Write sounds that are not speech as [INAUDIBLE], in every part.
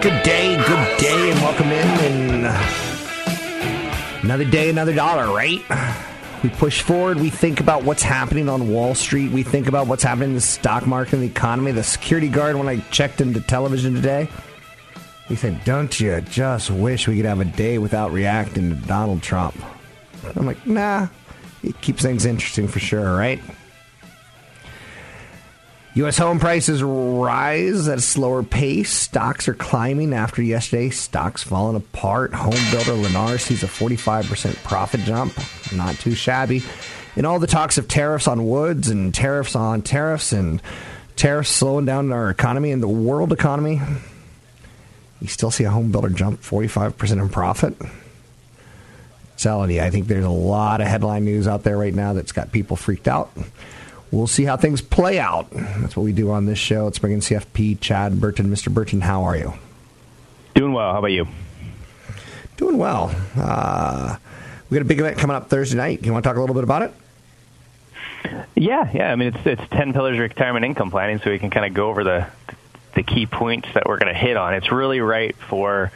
Good day, good day, and welcome in. And another day, another dollar, right? We push forward. We think about what's happening on Wall Street. We think about what's happening in the stock market and the economy. The security guard, when I checked into television today, he said, Don't you just wish we could have a day without reacting to Donald Trump? I'm like, Nah, it keeps things interesting for sure, right? U.S. home prices rise at a slower pace. Stocks are climbing after yesterday. Stocks falling apart. Home builder Lennar sees a 45% profit jump. Not too shabby. And all the talks of tariffs on woods and tariffs on tariffs and tariffs slowing down our economy and the world economy. You still see a home builder jump 45% in profit. You, I think there's a lot of headline news out there right now that's got people freaked out we'll see how things play out. That's what we do on this show. It's bringing CFP, Chad Burton. Mr. Burton, how are you? Doing well. How about you? Doing well. Uh, we got a big event coming up Thursday night. You want to talk a little bit about it? Yeah, yeah. I mean, it's it's ten pillars of retirement income planning, so we can kind of go over the the key points that we're going to hit on. It's really right for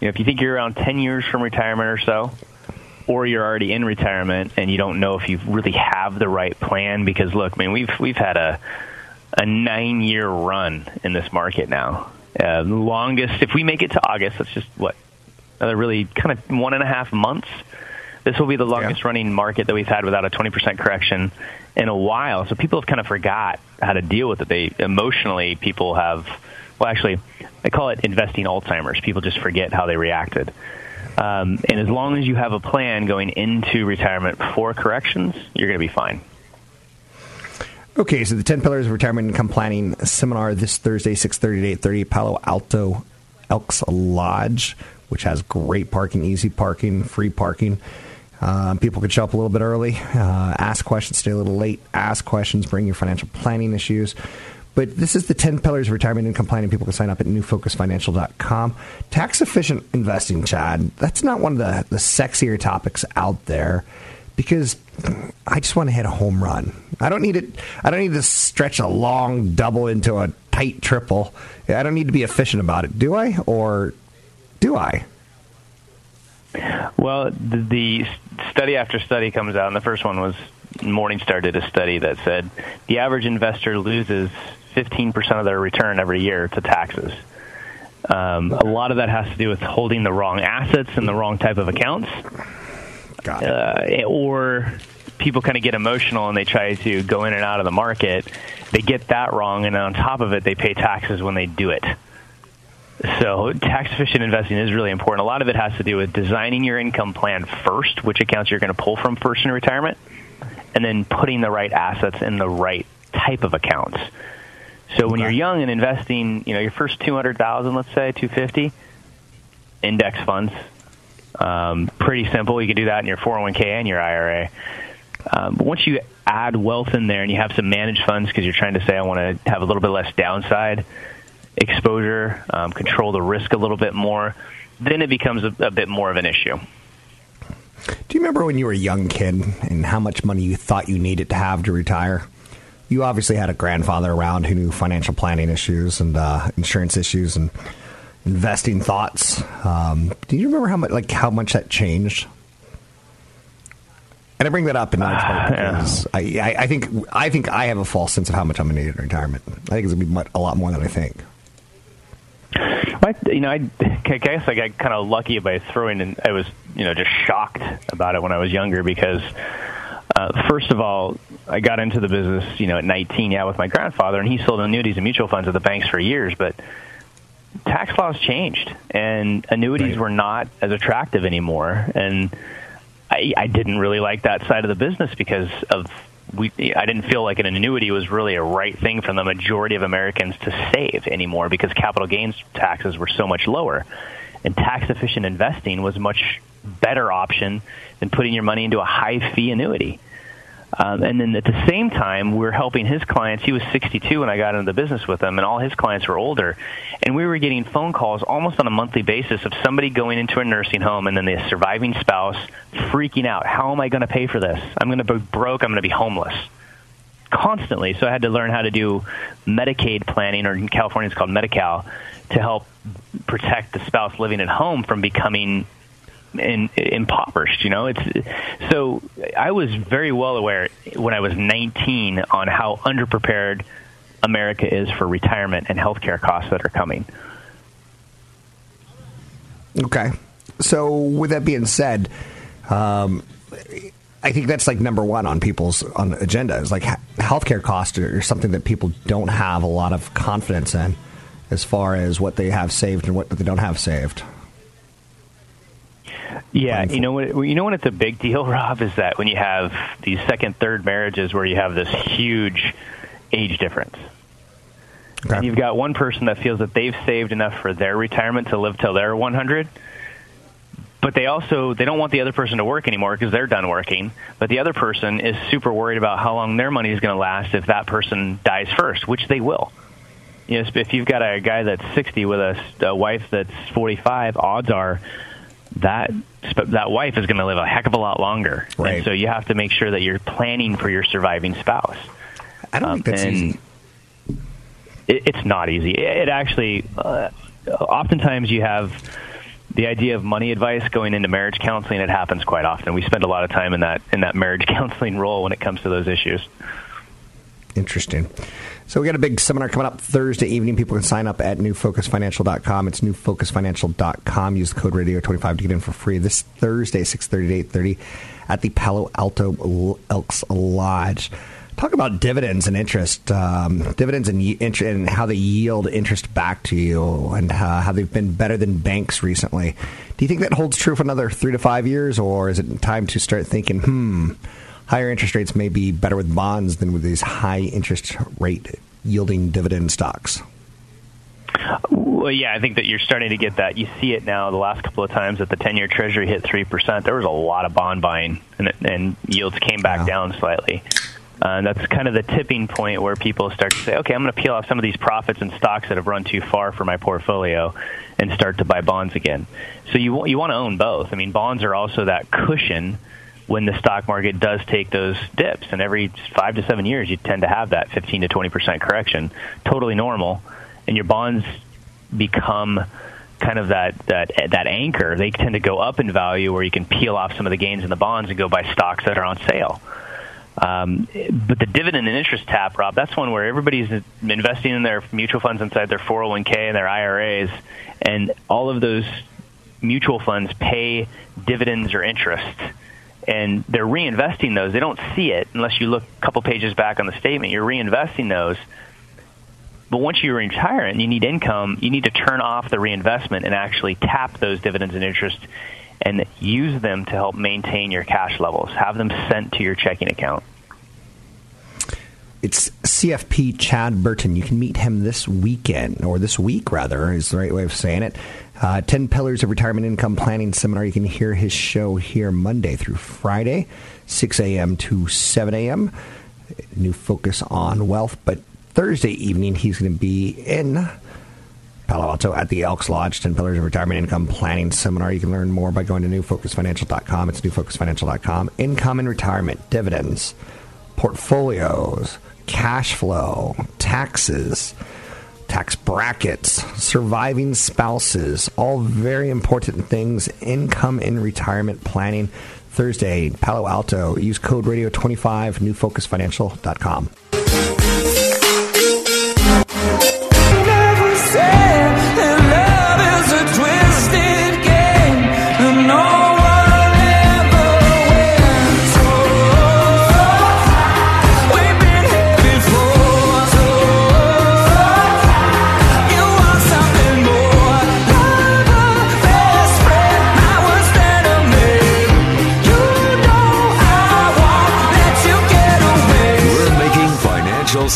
you know if you think you're around ten years from retirement or so, or you're already in retirement and you don't know if you really have the right plan because look, I mean, we've we've had a a nine year run in this market now. Uh, longest, if we make it to August, that's just what another really kind of one and a half months. This will be the longest yeah. running market that we've had without a 20% correction in a while. So people have kind of forgot how to deal with it. They emotionally, people have, well, actually, I call it investing Alzheimer's. People just forget how they reacted. Um, and as long as you have a plan going into retirement for corrections, you're going to be fine. Okay, so the 10 Pillars of Retirement Income Planning seminar this Thursday, 6.30 to 8.30, Palo Alto Elks Lodge, which has great parking, easy parking, free parking. Um, people can show up a little bit early, uh, ask questions, stay a little late, ask questions, bring your financial planning issues. But this is the 10 pillars of retirement income planning. People can sign up at newfocusfinancial.com. Tax efficient investing, Chad, that's not one of the, the sexier topics out there because I just want to hit a home run. I don't need it. I don't need to stretch a long double into a tight triple. I don't need to be efficient about it, do I? Or do I? Well, the, the study after study comes out, and the first one was Morningstar did a study that said the average investor loses 15% of their return every year to taxes. Um, a lot of that has to do with holding the wrong assets in the wrong type of accounts. Uh, or people kind of get emotional and they try to go in and out of the market. They get that wrong, and on top of it, they pay taxes when they do it. So, tax efficient investing is really important. A lot of it has to do with designing your income plan first, which accounts you're going to pull from first in retirement, and then putting the right assets in the right type of accounts. So when you're young and investing, you know, your first 200,000, let's say 250, index funds. Um, pretty simple. You can do that in your 401k and your IRA. Um, but once you add wealth in there and you have some managed funds because you're trying to say I want to have a little bit less downside, exposure, um, control the risk a little bit more, then it becomes a, a bit more of an issue. Do you remember when you were a young kid and how much money you thought you needed to have to retire? You obviously had a grandfather around who knew financial planning issues and uh, insurance issues and investing thoughts. Um, do you remember how much like how much that changed? And I bring that up in large part because I, I, I, think I think I have a false sense of how much I'm going to need in retirement. I think it's going to be a lot more than I think. I, you know, I, I guess I got kind of lucky by throwing in. I was, you know, just shocked about it when I was younger because, uh, first of all, I got into the business, you know, at 19, yeah, with my grandfather, and he sold annuities and mutual funds at the banks for years, but tax laws changed, and annuities right. were not as attractive anymore, and I, I didn't really like that side of the business because of we I didn't feel like an annuity was really a right thing for the majority of Americans to save anymore because capital gains taxes were so much lower. And tax efficient investing was much better option than putting your money into a high fee annuity. Um, and then at the same time, we were helping his clients. He was 62 when I got into the business with him, and all his clients were older. And we were getting phone calls almost on a monthly basis of somebody going into a nursing home and then the surviving spouse freaking out. How am I going to pay for this? I'm going to be broke. I'm going to be homeless. Constantly. So I had to learn how to do Medicaid planning, or in California it's called Medi-Cal, to help protect the spouse living at home from becoming in, impoverished. You know, it's so I was very well aware when I was 19 on how underprepared America is for retirement and healthcare costs that are coming. Okay, so with that being said, um, I think that's like number one on people's on agendas. Like healthcare costs are something that people don't have a lot of confidence in, as far as what they have saved and what they don't have saved. Yeah, you know what? You know when it's a big deal, [LAUGHS] Rob, is that when you have these second, third marriages where you have this huge age difference. Okay. And you've got one person that feels that they've saved enough for their retirement to live till they're 100, but they also they don't want the other person to work anymore because they're done working. But the other person is super worried about how long their money is going to last if that person dies first, which they will. Yes, if you've got a guy that's 60 with a, a wife that's 45, odds are that that wife is going to live a heck of a lot longer. Right. And so you have to make sure that you're planning for your surviving spouse. I don't um, think that's easy. It, it's not easy. It actually, uh, oftentimes you have the idea of money advice going into marriage counseling. It happens quite often. We spend a lot of time in that in that marriage [LAUGHS] counseling role when it comes to those issues. Interesting. So we got a big seminar coming up Thursday evening. People can sign up at newfocusfinancial.com. It's newfocusfinancial.com. Use the code radio25 to get in for free this Thursday, 6.30 to 8.30 at the Palo Alto Elks Lodge. Talk about dividends and interest, um, dividends and, and, how they yield interest back to you, and uh, how they've been better than banks recently. Do you think that holds true for another three to five years, or is it time to start thinking, hmm, higher interest rates may be better with bonds than with these high interest rate yielding dividend stocks. Well, yeah, I think that you're starting to get that. You see it now. The last couple of times that the 10-year Treasury hit three percent, there was a lot of bond buying, and, and yields came back yeah. down slightly. Uh, and that's kind of the tipping point where people start to say, okay, I'm going to peel off some of these profits and stocks that have run too far for my portfolio and start to buy bonds again. So you you want to own both. I mean, bonds are also that cushion when the stock market does take those dips. And every five to seven years, you tend to have that 15 to 20 percent correction, totally normal. And your bonds become kind of that that that anchor. They tend to go up in value, where you can peel off some of the gains in the bonds and go buy stocks that are on sale. Um, but the dividend and interest tap, Rob, that's one where everybody's investing in their mutual funds inside their 401k and their IRAs, and all of those mutual funds pay dividends or interest and they're reinvesting those. They don't see it unless you look a couple pages back on the statement. You're reinvesting those. But once you retire and you need income, you need to turn off the reinvestment and actually tap those dividends and interest and use them to help maintain your cash levels. Have them sent to your checking account. It's CFP Chad Burton. You can meet him this weekend, or this week rather, is the right way of saying it. Uh, 10 Pillars of Retirement Income Planning Seminar. You can hear his show here Monday through Friday, 6 a.m. to 7 a.m. New focus on wealth. But Thursday evening, he's going to be in Palo Alto at the Elks Lodge, 10 Pillars of Retirement Income Planning Seminar. You can learn more by going to newfocusfinancial.com. It's newfocusfinancial.com. Income and retirement, dividends, portfolios, cash flow, taxes, tax brackets, surviving spouses, all very important things. Income and retirement planning. Thursday, Palo Alto. Use code radio25, newfocusfinancial.com.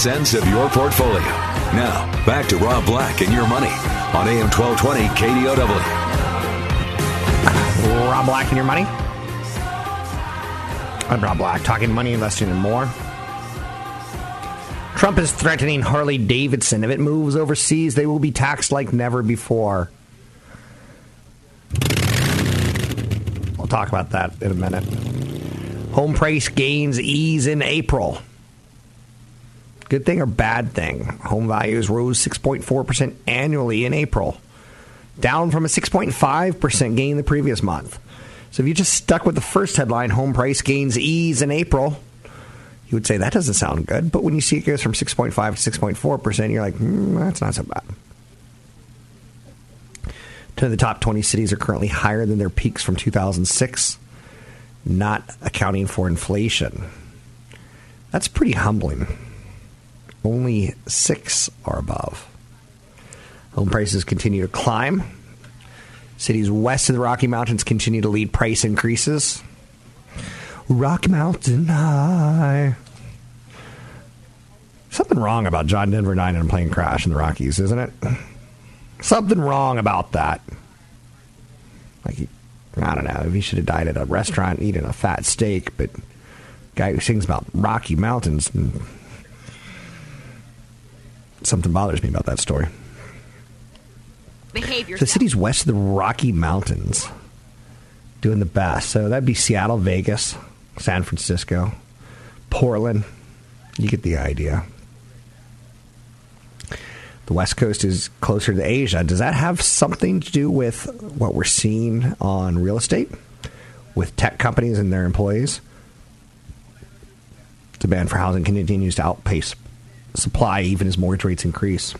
sense of your portfolio. Now, back to Rob Black and your money on AM 1220 KDOW. Rob Black and your money. I'm Rob Black, talking money, investing, and more. Trump is threatening Harley Davidson. If it moves overseas, they will be taxed like never before. We'll talk about that in a minute. Home price gains ease in April. Good thing or bad thing? Home values rose 6.4% annually in April, down from a 6.5% gain the previous month. So if you just stuck with the first headline, home price gains ease in April, you would say that doesn't sound good. But when you see it goes from 6.5 to 6.4%, you're like, mm, that's not so bad. Ten of the top 20 cities are currently higher than their peaks from 2006, not accounting for inflation. That's pretty humbling. Only six are above. Home prices continue to climb. Cities west of the Rocky Mountains continue to lead price increases. Rocky Mountain High. Something wrong about John Denver dying in a plane crash in the Rockies, isn't it? Something wrong about that. Like, he, I don't know, he should have died at a restaurant eating a fat steak, but guy who sings about Rocky Mountains. And, something bothers me about that story. Behavior. The city's west of the Rocky Mountains doing the best. So that'd be Seattle, Vegas, San Francisco, Portland. You get the idea. The West Coast is closer to Asia. Does that have something to do with what we're seeing on real estate with tech companies and their employees? Demand for housing continues to outpace supply even as mortgage rates increase.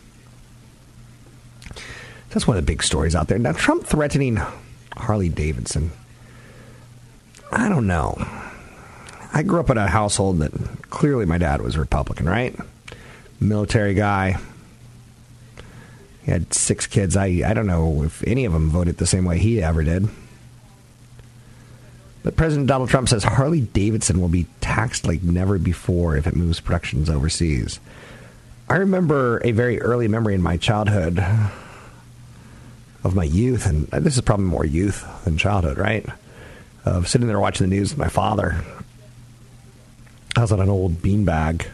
That's one of the big stories out there. Now, Trump threatening Harley Davidson. I don't know. I grew up in a household that clearly my dad was a Republican, right? Military guy. He had six kids. I, I don't know if any of them voted the same way he ever did. But President Donald Trump says Harley Davidson will be taxed like never before if it moves productions overseas. I remember a very early memory in my childhood of my youth, and this is probably more youth than childhood, right? Of sitting there watching the news with my father. I was on an old beanbag,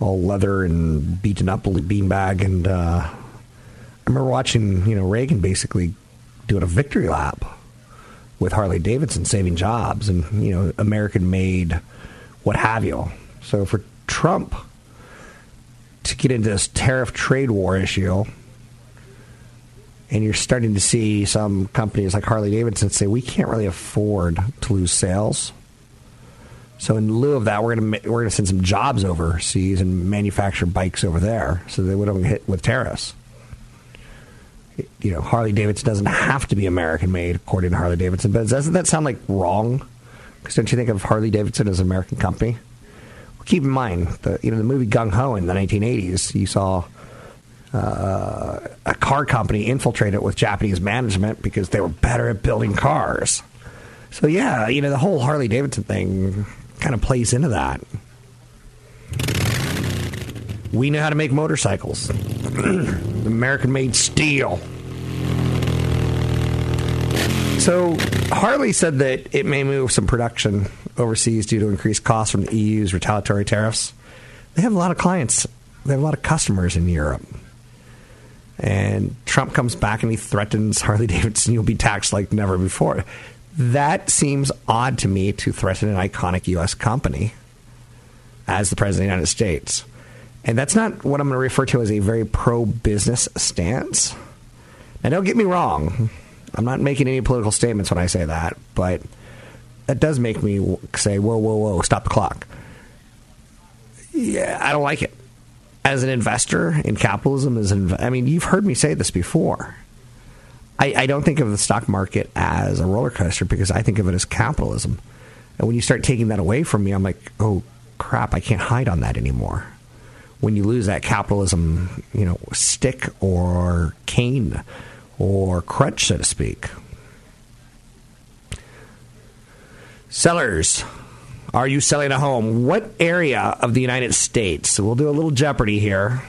all leather and beaten up beanbag, and uh, I remember watching, you know, Reagan basically doing a victory lap with Harley Davidson saving jobs and, you know, American made, what have you. So for Trump get into this tariff trade war issue, and you're starting to see some companies like Harley Davidson say we can't really afford to lose sales. So in lieu of that, we're going to we're to send some jobs overseas and manufacture bikes over there, so they wouldn't get hit with tariffs. You know, Harley Davidson doesn't have to be American made, according to Harley Davidson. But doesn't that sound like wrong? Because don't you think of Harley Davidson as an American company? Keep in mind the you know the movie Gung Ho in the 1980s. You saw uh, a car company infiltrate it with Japanese management because they were better at building cars. So yeah, you know the whole Harley Davidson thing kind of plays into that. We know how to make motorcycles. [CLEARS THROAT] American made steel. So Harley said that it may move some production overseas due to increased costs from the EU's retaliatory tariffs. They have a lot of clients. They have a lot of customers in Europe. and Trump comes back and he threatens Harley Davidson, you'll be taxed like never before. That seems odd to me to threaten an iconic U.S. company as the President of the United States. And that's not what I'm going to refer to as a very pro business stance. Now, don't get me wrong. I'm not making any political statements when I say that, but that does make me say, whoa, whoa, whoa, stop the clock. Yeah, I don't like it. As an investor in capitalism, as an, I mean, you've heard me say this before. I, I don't think of the stock market as a roller coaster because I think of it as capitalism. And when you start taking that away from me, I'm like, oh crap, I can't hide on that anymore. When you lose that capitalism, you know, stick or cane or crutch, so to speak. Sellers, are you selling a home? What area of the United States? So we'll do a little Jeopardy here.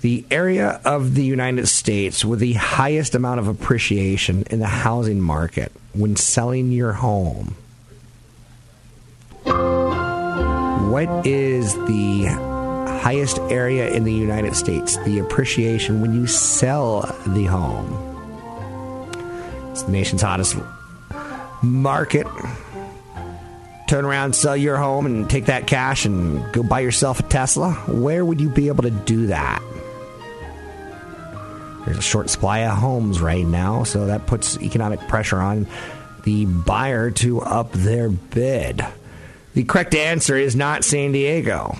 The area of the United States with the highest amount of appreciation in the housing market when selling your home. What is the highest area in the United States? The appreciation when you sell the home. It's the nation's hottest market. Turn around, sell your home, and take that cash and go buy yourself a Tesla. Where would you be able to do that? There's a short supply of homes right now, so that puts economic pressure on the buyer to up their bid. The correct answer is not San Diego.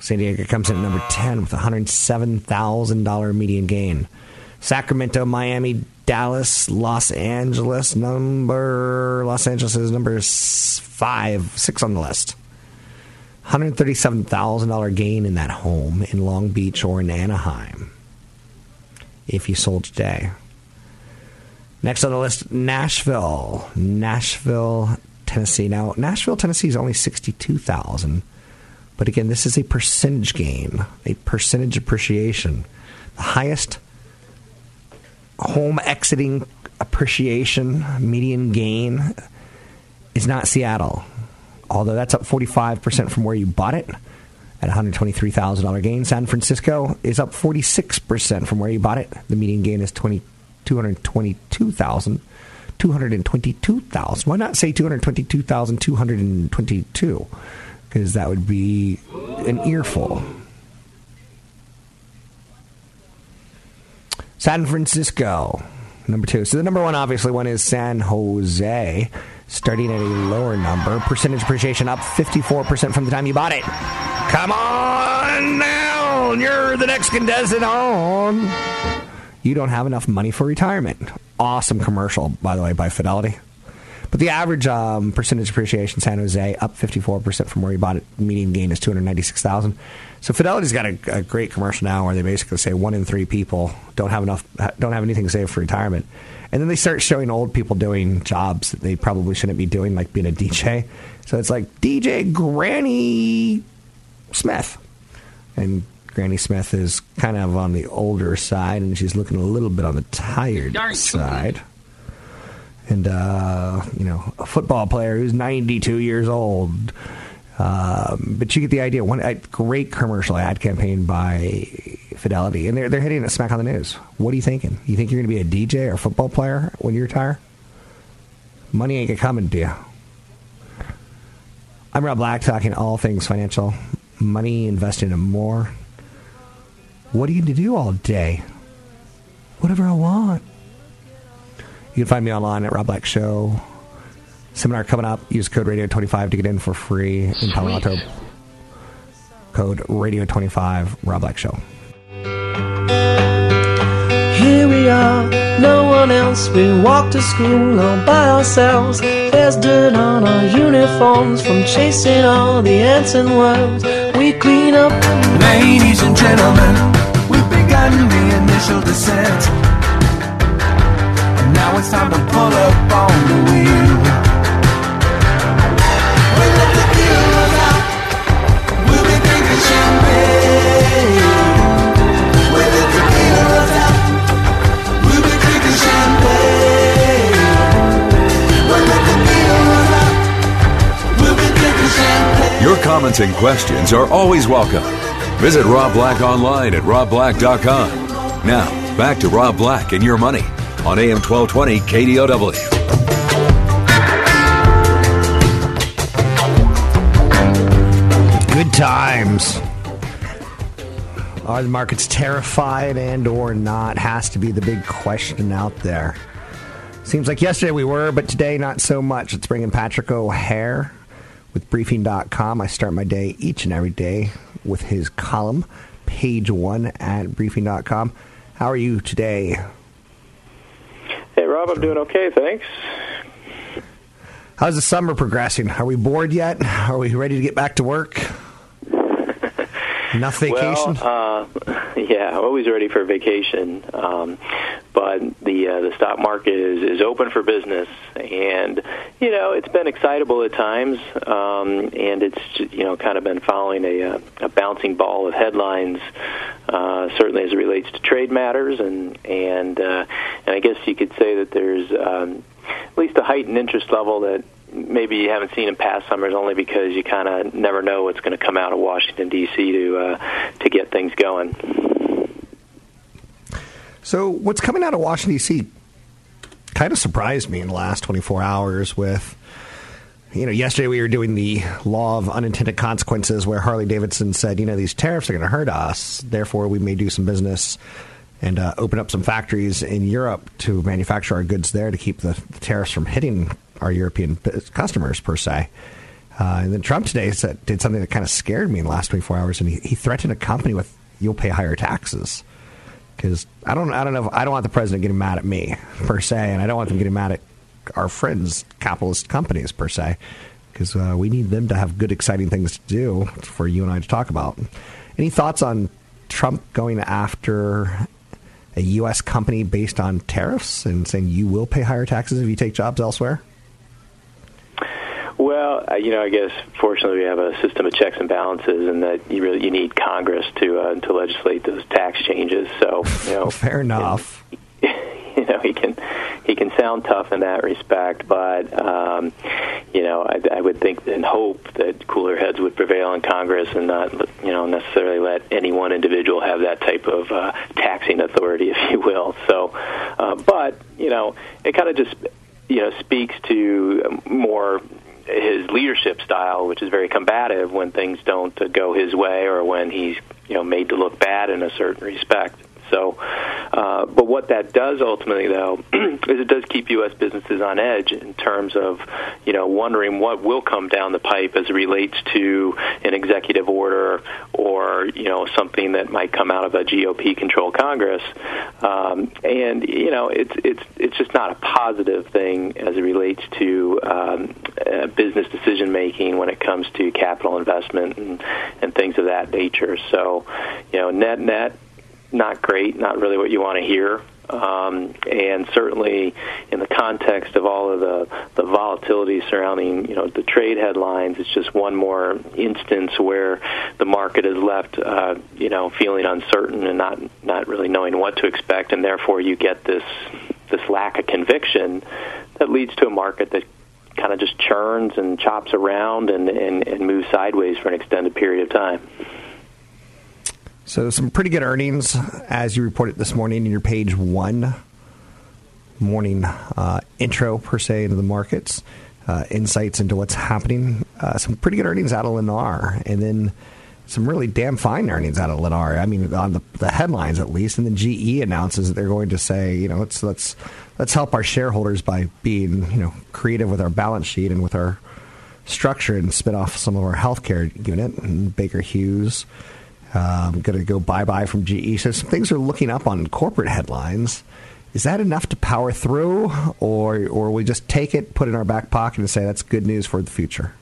San Diego comes in at number 10 with $107,000 median gain. Sacramento, Miami, Dallas, Los Angeles, number Los Angeles is number five, six on the list. $137,000 gain in that home in Long Beach or in Anaheim if you sold today. Next on the list, Nashville. Nashville, Tennessee. Now, Nashville, Tennessee is only 62,000. But again, this is a percentage gain, a percentage appreciation. The highest home exiting appreciation median gain is not Seattle. Although that's up 45% from where you bought it at $123,000 gain. San Francisco is up 46% from where you bought it. The median gain is 20, 222,000. 222,000. Why not say 222,222? Because that would be an earful. San Francisco, number two. So the number one, obviously, one is San Jose, starting at a lower number. Percentage appreciation up 54% from the time you bought it. Come on down. You're the next contestant on. You don't have enough money for retirement. Awesome commercial, by the way, by Fidelity. But the average um, percentage appreciation San Jose up 54% from where you bought it. Median gain is 296,000. So Fidelity's got a, a, great commercial now where they basically say one in three people don't have enough, don't have anything saved for retirement, and then they start showing old people doing jobs that they probably shouldn't be doing, like being a DJ. So it's like DJ Granny Smith, and Granny Smith is kind of on the older side, and she's looking a little bit on the tired Darn side. And uh, you know, a football player who's 92 years old um, but you get the idea. One a great commercial ad campaign by Fidelity, and they're they're hitting it smack on the news. What are you thinking? You think you're going to be a DJ or a football player when you retire? Money ain't coming to you. I'm Rob Black, talking all things financial, money, investing in more. What are you going to do all day? Whatever I want. You can find me online at Rob Black Show Seminar coming up. Use code radio25 to get in for free in Palo Alto. Code radio25, Rob Black Show. Here we are, no one else. We walk to school all by ourselves. There's dirt on our uniforms from chasing all the ants and worms. We clean up. Ladies and gentlemen, we've begun the initial descent. It's time to pull up on the wheel. Your comments and questions are always welcome. Visit Rob Black online at robblack.com. Now, back to Rob Black and your money on AM 1220 KDOW. Good times. Are the markets terrified and or not has to be the big question out there. Seems like yesterday we were, but today not so much. Let's bring in Patrick O'Hare with briefing.com. I start my day each and every day with his column, page one at briefing.com. How are you today? Hey, Rob, I'm doing okay, thanks. How's the summer progressing? Are we bored yet? Are we ready to get back to work? Enough vacation? Well, uh, [LAUGHS] yeah, always ready for a vacation. Um, but the uh, the stock market is is open for business, and you know it's been excitable at times, um, and it's you know kind of been following a, uh, a bouncing ball of headlines, uh, certainly as it relates to trade matters, and and uh, and I guess you could say that there's um, at least a heightened interest level that maybe you haven't seen in past summers only because you kind of never know what's going to come out of Washington D.C. to uh, to get things going. So, what's coming out of Washington D.C. kind of surprised me in the last 24 hours. With you know, yesterday we were doing the law of unintended consequences, where Harley Davidson said, you know, these tariffs are going to hurt us, therefore we may do some business and uh, open up some factories in Europe to manufacture our goods there to keep the, the tariffs from hitting our European customers per se. Uh, and then Trump today said, did something that kind of scared me in the last 24 hours, and he, he threatened a company with "You'll pay higher taxes." Because I don't, I don't know, if, I don't want the president getting mad at me per se, and I don't want them getting mad at our friends, capitalist companies per se, because uh, we need them to have good, exciting things to do for you and I to talk about. Any thoughts on Trump going after a U.S. company based on tariffs and saying you will pay higher taxes if you take jobs elsewhere? Well, uh, you know, I guess fortunately we have a system of checks and balances, and that you really you need Congress to uh, to legislate those tax changes. So, you know, [LAUGHS] fair enough. [LAUGHS] you know, he can he can sound tough in that respect, but um, you know, I, I would think and hope that cooler heads would prevail in Congress and not you know necessarily let any one individual have that type of uh, taxing authority, if you will. So, uh, but you know, it kind of just you know speaks to more his leadership style, which is very combative when things don't go his way or when he's you know made to look bad in a certain respect. So, uh, but what that does ultimately, though, [CLEARS THROAT] is it does keep U.S. businesses on edge in terms of, you know, wondering what will come down the pipe as it relates to an executive order or, you know, something that might come out of a GOP-controlled Congress. Um, and you know, it's it's it's just not a positive thing as it relates to um, uh, business decision making when it comes to capital investment and and things of that nature. So, you know, net net not great, not really what you want to hear. Um, and certainly in the context of all of the, the volatility surrounding you know the trade headlines, it's just one more instance where the market is left uh, you know feeling uncertain and not not really knowing what to expect, and therefore you get this this lack of conviction that leads to a market that kind of just churns and chops around and, and, and moves sideways for an extended period of time. So, some pretty good earnings as you reported this morning in your page one morning uh, intro, per se, into the markets, uh, insights into what's happening. Uh, some pretty good earnings out of Lennar, and then some really damn fine earnings out of Lennar. I mean, on the, the headlines at least. And then GE announces that they're going to say, you know, let's let's let's help our shareholders by being, you know, creative with our balance sheet and with our structure and spin off some of our healthcare unit and Baker Hughes. Um, going to go bye bye from GE. So some things are looking up on corporate headlines. Is that enough to power through, or or we just take it, put it in our back pocket, and say that's good news for the future?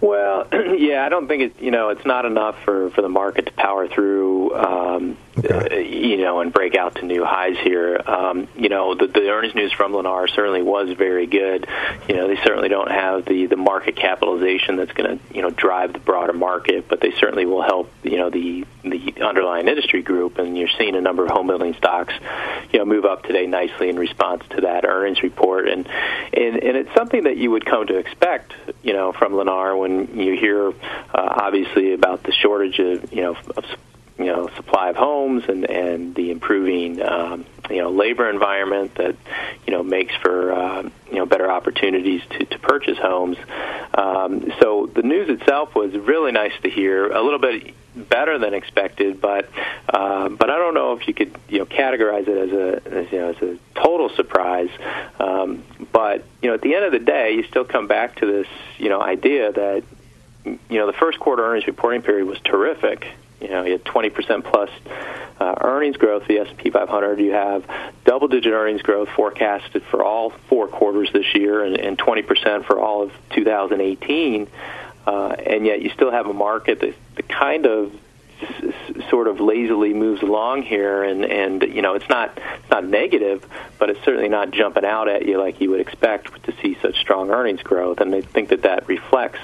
Well, [CLEARS THROAT] yeah, I don't think it. You know, it's not enough for for the market to power through. Um, okay. uh, you know, and break out to new highs here. Um, you know, the, the earnings news from Lennar certainly was very good. You know, they certainly don't have the the market capitalization that's going to you know drive the broader market, but they certainly will help. You know, the the underlying industry group, and you're seeing a number of home building stocks, you know, move up today nicely in response to that earnings report, and and and it's something that you would come to expect. You know, from Lennar when you hear uh, obviously about the shortage of you know of you know supply of homes and and the improving um, you know labor environment that you know makes for uh, you know better opportunities to to purchase homes. Um, so the news itself was really nice to hear. A little bit better than expected, but uh, but I don't know if you could you know categorize it as a as, you know as a total surprise. Um, but you know at the end of the day, you still come back to this you know idea that you know the first quarter earnings reporting period was terrific you know, you had 20% plus uh, earnings growth for the S&P 500. You have double-digit earnings growth forecasted for all four quarters this year, and, and 20% for all of 2018. Uh, and yet, you still have a market that, that kind of sort of lazily moves along here, and and you know, it's not it's not negative, but it's certainly not jumping out at you like you would expect to see such strong earnings growth. And I think that that reflects.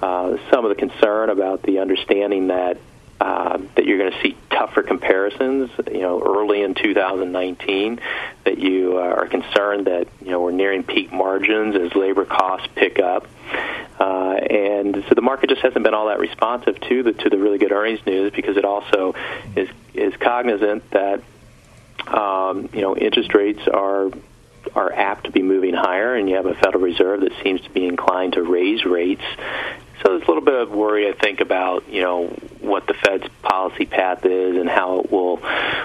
Uh, some of the concern about the understanding that uh, that you're going to see tougher comparisons, you know, early in 2019. That you uh, are concerned that you know we're nearing peak margins as labor costs pick up, uh, and so the market just hasn't been all that responsive to the to the really good earnings news because it also is is cognizant that um, you know interest rates are are apt to be moving higher, and you have a Federal Reserve that seems to be inclined to raise rates. So there's a little bit of worry, I think, about you know what the Fed's policy path is and how it will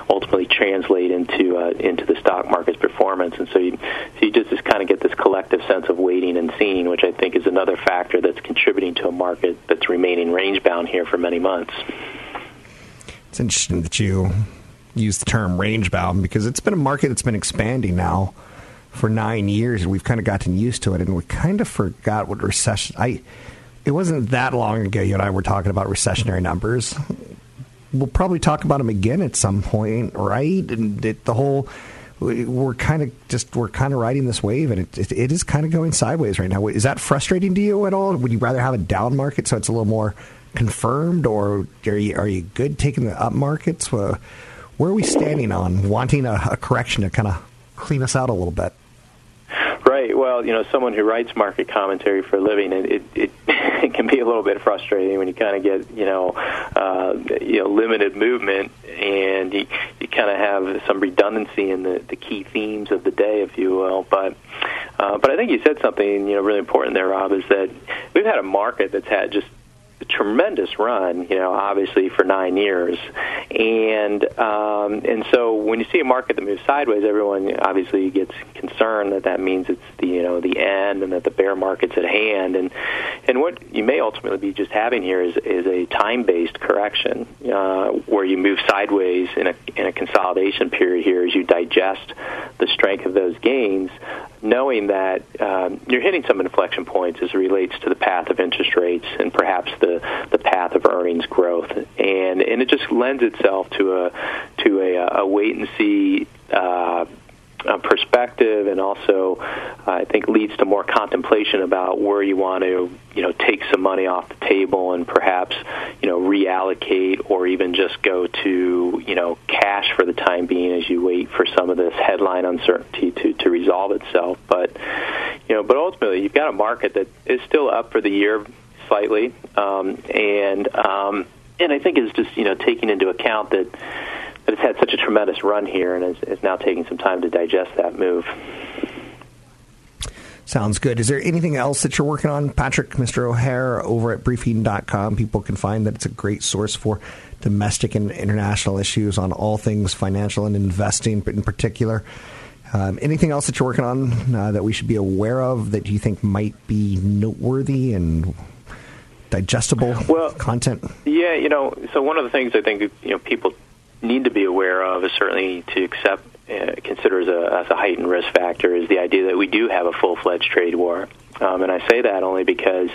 ultimately translate into uh, into the stock market's performance. And so you, so you just, just kind of get this collective sense of waiting and seeing, which I think is another factor that's contributing to a market that's remaining range bound here for many months. It's interesting that you use the term range bound because it's been a market that's been expanding now for nine years, and we've kind of gotten used to it, and we kind of forgot what recession. I it wasn't that long ago you and I were talking about recessionary numbers. We'll probably talk about them again at some point, right? And it, the whole we're kind of just we're kind of riding this wave, and it, it, it is kind of going sideways right now. Is that frustrating to you at all? Would you rather have a down market so it's a little more confirmed, or are you are you good taking the up markets? Where are we standing on wanting a, a correction to kind of clean us out a little bit? Right. Well, you know, someone who writes market commentary for a living, it it, it, [LAUGHS] it can be a little bit frustrating when you kind of get you know uh, you know limited movement and you you kind of have some redundancy in the the key themes of the day, if you will. But uh, but I think you said something you know really important there, Rob, is that we've had a market that's had just tremendous run, you know, obviously for nine years, and um, and so when you see a market that moves sideways, everyone obviously gets concerned that that means it's the you know the end and that the bear market's at hand, and and what you may ultimately be just having here is is a time based correction uh, where you move sideways in a in a consolidation period here as you digest the strength of those gains, knowing that um, you're hitting some inflection points as it relates to the path of interest rates and perhaps the the path of earnings growth, and and it just lends itself to a to a, a wait and see. Uh, uh, perspective and also uh, I think leads to more contemplation about where you want to you know take some money off the table and perhaps you know reallocate or even just go to you know cash for the time being as you wait for some of this headline uncertainty to to resolve itself. But you know but ultimately you've got a market that is still up for the year slightly, um, and um, and I think is just you know taking into account that that it's had such a tremendous run here and is, is now taking some time to digest that move. Sounds good. Is there anything else that you're working on, Patrick, Mr. O'Hare, over at briefing.com? People can find that it's a great source for domestic and international issues on all things financial and investing in particular. Um, anything else that you're working on uh, that we should be aware of that you think might be noteworthy and digestible well, content? Yeah, you know, so one of the things I think you know people need to be aware of is certainly to accept uh, consider as a, as a heightened risk factor is the idea that we do have a full fledged trade war. Um, and I say that only because,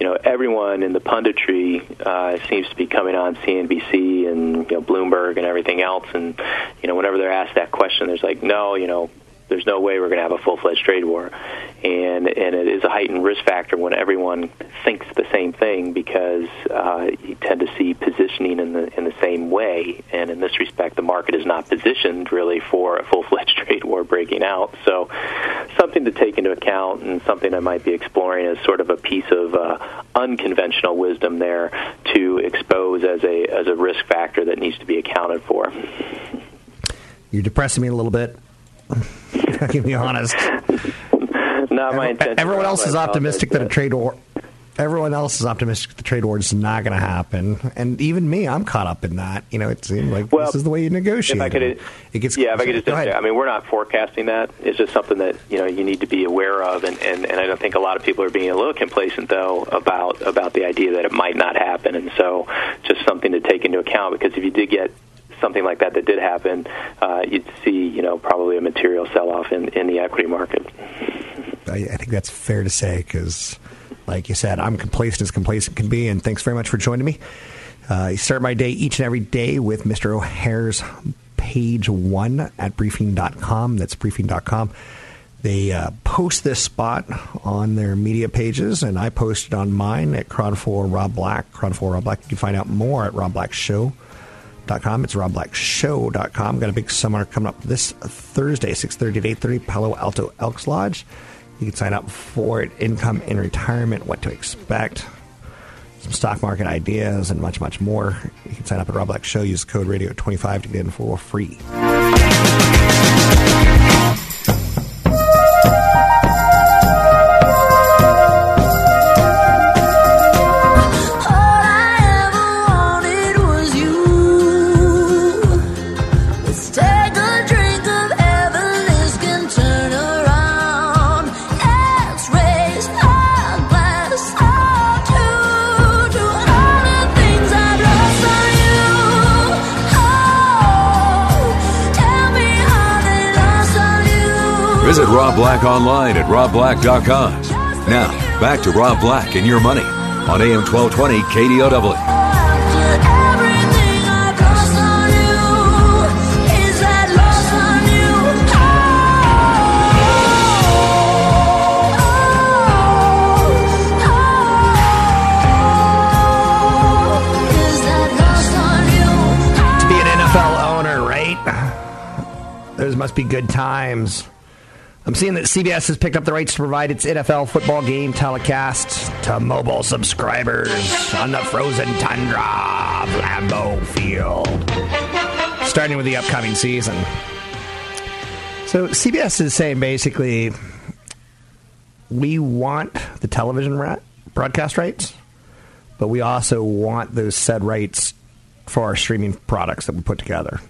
you know, everyone in the punditry uh, seems to be coming on CNBC and you know Bloomberg and everything else, and you know, whenever they're asked that question, there's like, no, you know, there's no way we're going to have a full fledged trade war, and and it is a heightened risk factor when everyone thinks the same thing because uh, you tend to see positioning in the in the same way, and in this respect, the market is not positioned really for a full fledged [LAUGHS] trade war breaking out. So, something to take into account, and something I might be exploring as sort of a piece of uh, unconventional wisdom there to expose as a as a risk factor that needs to be accounted for. You're depressing me a little bit. I can be honest. Not my intention. Everyone else is optimistic that a trade war. Everyone else is optimistic the trade war is not going to happen, and even me, I'm caught up in that. You know, it seems like Well, this is the way you negotiate. If I could, it gets yeah, if I could just. I mean, we're not forecasting that. It's just something that you know you need to be aware of, and, and, and I don't think a lot of people are being a little complacent though about about the idea that it might not happen, and so just something to take into account because if you did get something like that that did happen, uh, you'd see you know probably a material sell off in in the equity market. I, I think that's fair to say because, like you said, I'm complacent as complacent can be. And thanks very much for joining me. Uh, I start my day each and every day with Mr. O'Hare's page one at briefing.com. That's briefing.com. They uh, post this spot on their media pages, and I post it on mine at Crowd for Rob Black. Crowd for Rob Black. You can find out more at robblackshow.com. It's robblackshow.com. Got a big seminar coming up this Thursday, 6.30 to 8.30, Palo Alto Elks Lodge. You can sign up for it. Income in retirement, what to expect, some stock market ideas, and much, much more. You can sign up at Rob Black Show. Use code radio 25 to get in for free. Black online at robblack.com. Now, back to Rob Black and your money on AM 1220 KDOW. To be an NFL owner, right? Those must be good times. I'm seeing that CBS has picked up the rights to provide its NFL football game telecast to mobile subscribers on the frozen tundra of Lambeau Field, starting with the upcoming season. So CBS is saying basically, we want the television ra- broadcast rights, but we also want those said rights for our streaming products that we put together.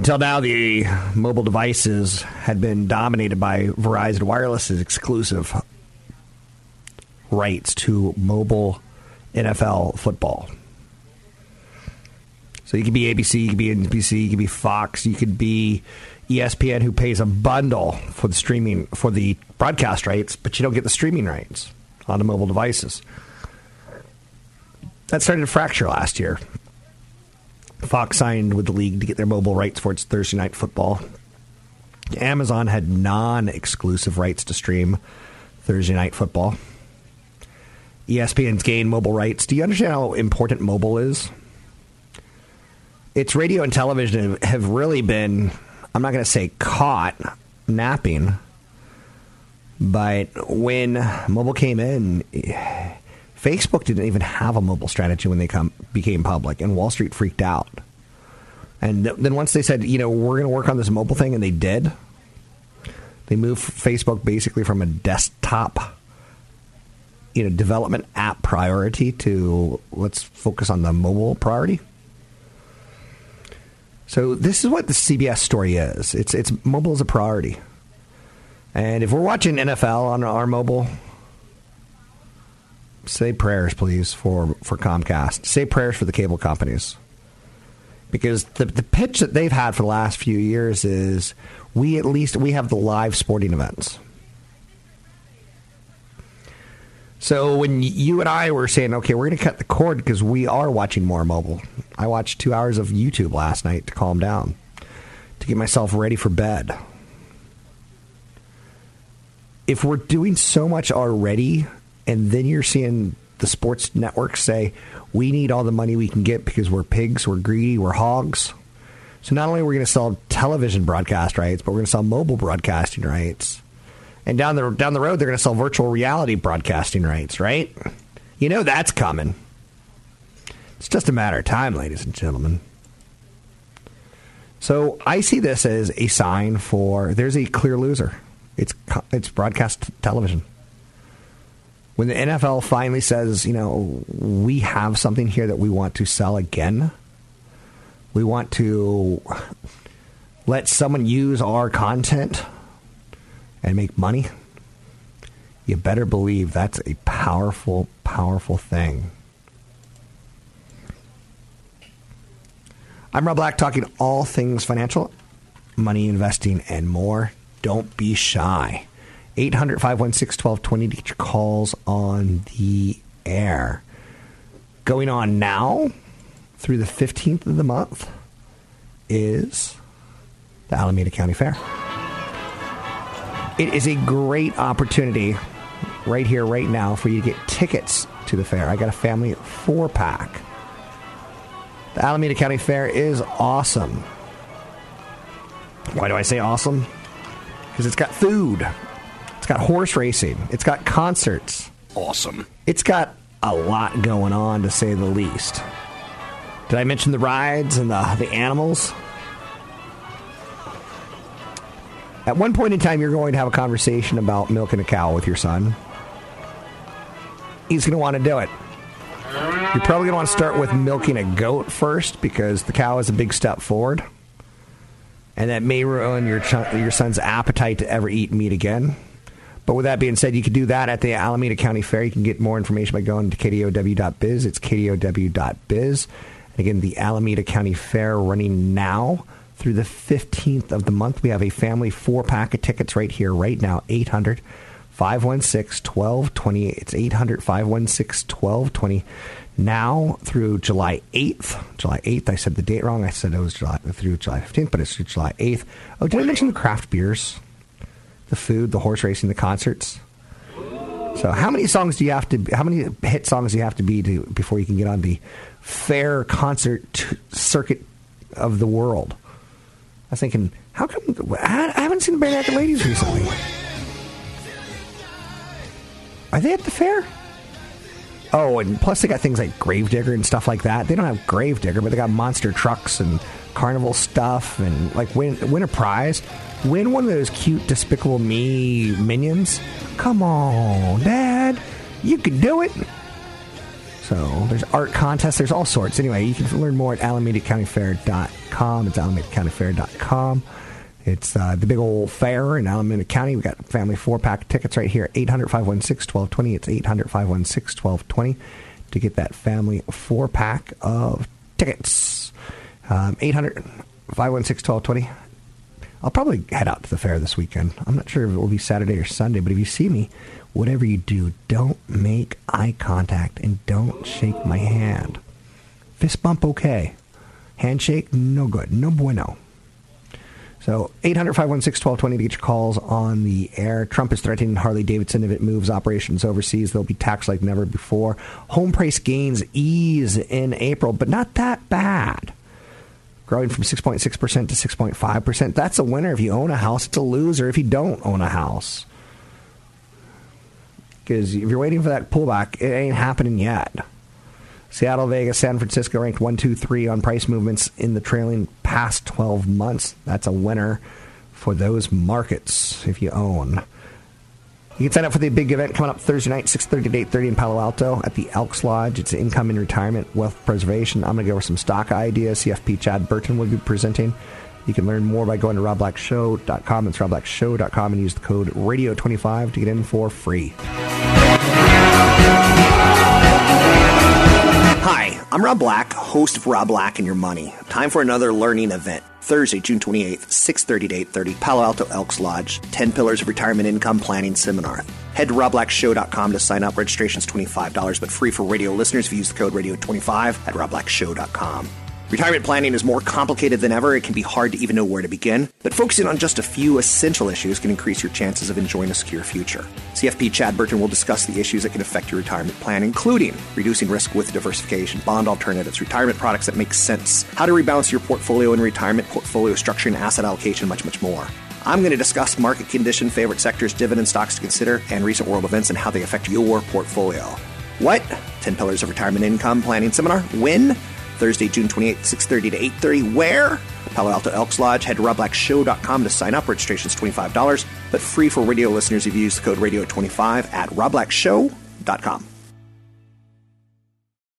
Until now, the mobile devices had been dominated by Verizon Wireless's exclusive rights to mobile NFL football. So you could be ABC, you could be NBC, you could be Fox, you could be ESPN, who pays a bundle for the streaming for the broadcast rights, but you don't get the streaming rights on the mobile devices. That started to fracture last year. Fox signed with the league to get their mobile rights for its Thursday night football. Amazon had non exclusive rights to stream Thursday night football. ESPN's gained mobile rights. Do you understand how important mobile is? Its radio and television have- have really been, I'm not going to say caught napping, but when mobile came in, Facebook didn't even have a mobile strategy when they come, became public, and Wall Street freaked out. And th- then once they said, you know, we're going to work on this mobile thing, and they did, they moved Facebook basically from a desktop, you know, development app priority to let's focus on the mobile priority. So this is what the CBS story is. It's it's mobile is a priority, and if we're watching NFL on our mobile, say prayers, please, for, for Comcast. Say prayers for the cable companies. Because the, the pitch that they've had for the last few years is we at least we have the live sporting events. So when you and I were saying, okay, we're going to cut the cord because we are watching more mobile. I watched two hours of YouTube last night to calm down. to get myself ready for bed. If we're doing so much already, and then you're seeing the sports networks say, we need all the money we can get because we're pigs, we're greedy, we're hogs. So not only are we going to sell television broadcast rights, but we're going to sell mobile broadcasting rights. And down the down the road, they're going to sell virtual reality broadcasting rights, right? You know that's coming. It's just a matter of time, ladies and gentlemen. So I see this as a sign for there's a clear loser. It's it's broadcast television. When the NFL finally says, you know, we have something here that we want to sell again, we want to let someone use our content and make money, you better believe that's a powerful, powerful thing. I'm Rob Black, talking all things financial, money investing, and more. Don't be shy. 800 516 1220 to get your calls on the air. Going on now through the 15th of the month is the Alameda County Fair. It is a great opportunity right here, right now, for you to get tickets to the fair. I got a family four pack. The Alameda County Fair is awesome. Why do I say awesome? Because it's got food, it's got horse racing, it's got concerts. Awesome. It's got a lot going on, to say the least. Did I mention the rides and the, the animals? At one point in time, you're going to have a conversation about milking a cow with your son. He's going to want to do it. You're probably going to want to start with milking a goat first because the cow is a big step forward. And that may ruin your, ch- your son's appetite to ever eat meat again. But with that being said, you can do that at the Alameda County Fair. You can get more information by going to kdow.biz. It's kdow.biz. And again, the Alameda County Fair running now through the 15th of the month. We have a family four pack of tickets right here, right now. 800 516 1220. It's 800 516 1220. Now through July 8th. July 8th. I said the date wrong. I said it was July, through July 15th, but it's July 8th. Oh, did I mention the craft beers? The food, the horse racing, the concerts? So, how many songs do you have to? How many hit songs do you have to be to before you can get on the fair concert t- circuit of the world? I was thinking, how come I haven't seen the Barenaked Ladies recently? Are they at the fair? Oh, and plus they got things like Grave Digger and stuff like that. They don't have Grave Digger, but they got monster trucks and carnival stuff and like win win a prize, win one of those cute Despicable Me minions. Come on, Dad, you can do it. So there's art contests, there's all sorts. Anyway, you can learn more at AlamedaCountyFair.com. It's AlamedaCountyFair.com. It's uh, the big old fair in Alameda County. We got family four pack tickets right here. 800 516 1220. It's 800 516 1220 to get that family four pack of tickets. Um, 800 516 1220. I'll probably head out to the fair this weekend. I'm not sure if it will be Saturday or Sunday, but if you see me, whatever you do, don't make eye contact and don't shake my hand. Fist bump, okay. Handshake, no good. No bueno. So 800 516 1220 to get your calls on the air. Trump is threatening Harley Davidson if it moves operations overseas. They'll be taxed like never before. Home price gains ease in April, but not that bad. Growing from 6.6% to 6.5%. That's a winner if you own a house. It's a loser if you don't own a house. Because if you're waiting for that pullback, it ain't happening yet. Seattle, Vegas, San Francisco ranked 1, 2, 3 on price movements in the trailing past 12 months. That's a winner for those markets if you own. You can sign up for the big event coming up Thursday night, 6.30 to 8.30 in Palo Alto at the Elks Lodge. It's income and retirement, wealth preservation. I'm going to go over some stock ideas. CFP Chad Burton will be presenting. You can learn more by going to robblackshow.com. It's robblackshow.com and use the code radio25 to get in for free. Hi, I'm Rob Black, host of Rob Black and Your Money. Time for another learning event. Thursday, June 28th, 6.30 to 8.30, Palo Alto Elks Lodge, 10 Pillars of Retirement Income Planning Seminar. Head to robblackshow.com to sign up. Registration's $25, but free for radio listeners if you use the code radio25 at robblackshow.com. Retirement planning is more complicated than ever. It can be hard to even know where to begin, but focusing on just a few essential issues can increase your chances of enjoying a secure future. CFP Chad Burton will discuss the issues that can affect your retirement plan, including reducing risk with diversification, bond alternatives, retirement products that make sense, how to rebalance your portfolio in retirement, portfolio structuring, asset allocation, much, much more. I'm going to discuss market condition, favorite sectors, dividend stocks to consider, and recent world events and how they affect your portfolio. What? 10 Pillars of Retirement Income Planning Seminar. When? Thursday, June 28th, 6.30 to 8.30. Where? Palo Alto Elks Lodge. Head to robblackshow.com to sign up. Registration is $25, but free for radio listeners if you use the code radio25 at robblackshow.com.